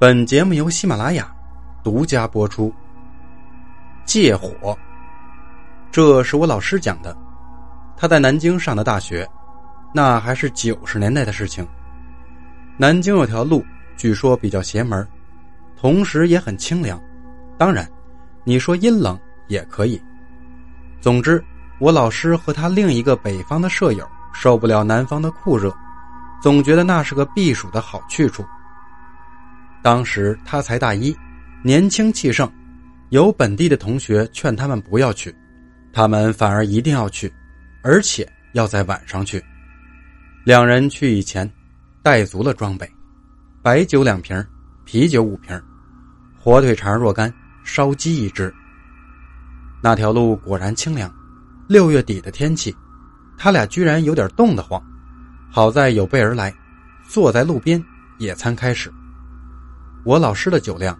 本节目由喜马拉雅独家播出。借火，这是我老师讲的。他在南京上的大学，那还是九十年代的事情。南京有条路，据说比较邪门，同时也很清凉。当然，你说阴冷也可以。总之，我老师和他另一个北方的舍友受不了南方的酷热，总觉得那是个避暑的好去处。当时他才大一，年轻气盛，有本地的同学劝他们不要去，他们反而一定要去，而且要在晚上去。两人去以前，带足了装备：白酒两瓶，啤酒五瓶，火腿肠若干，烧鸡一只。那条路果然清凉，六月底的天气，他俩居然有点冻得慌。好在有备而来，坐在路边，野餐开始。我老师的酒量，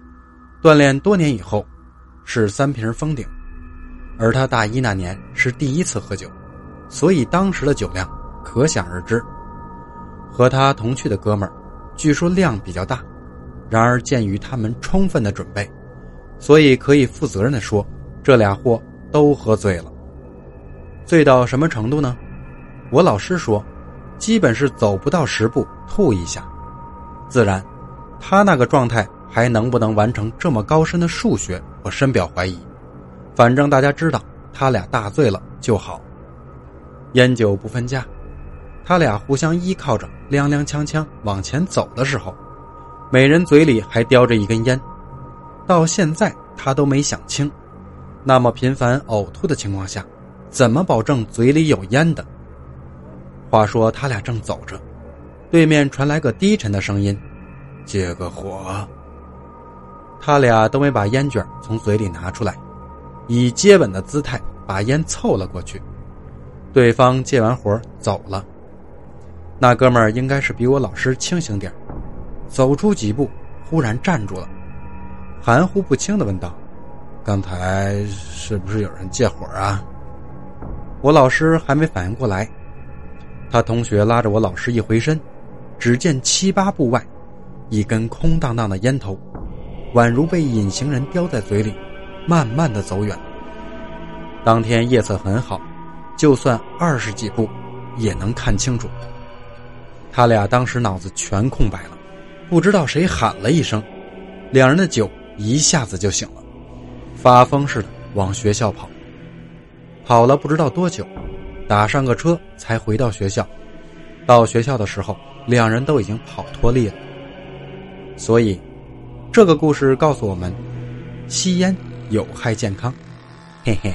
锻炼多年以后，是三瓶封顶，而他大一那年是第一次喝酒，所以当时的酒量可想而知。和他同去的哥们儿，据说量比较大，然而鉴于他们充分的准备，所以可以负责任的说，这俩货都喝醉了。醉到什么程度呢？我老师说，基本是走不到十步吐一下，自然。他那个状态还能不能完成这么高深的数学，我深表怀疑。反正大家知道他俩大醉了就好。烟酒不分家，他俩互相依靠着，踉踉跄跄往前走的时候，每人嘴里还叼着一根烟。到现在他都没想清，那么频繁呕吐的情况下，怎么保证嘴里有烟的？话说他俩正走着，对面传来个低沉的声音。借个火。他俩都没把烟卷从嘴里拿出来，以接吻的姿态把烟凑了过去。对方借完火走了。那哥们儿应该是比我老师清醒点走出几步，忽然站住了，含糊不清的问道：“刚才是不是有人借火啊？”我老师还没反应过来，他同学拉着我老师一回身，只见七八步外。一根空荡荡的烟头，宛如被隐形人叼在嘴里，慢慢的走远。当天夜色很好，就算二十几步，也能看清楚。他俩当时脑子全空白了，不知道谁喊了一声，两人的酒一下子就醒了，发疯似的往学校跑。跑了不知道多久，打上个车才回到学校。到学校的时候，两人都已经跑脱力了。所以，这个故事告诉我们，吸烟有害健康。嘿嘿。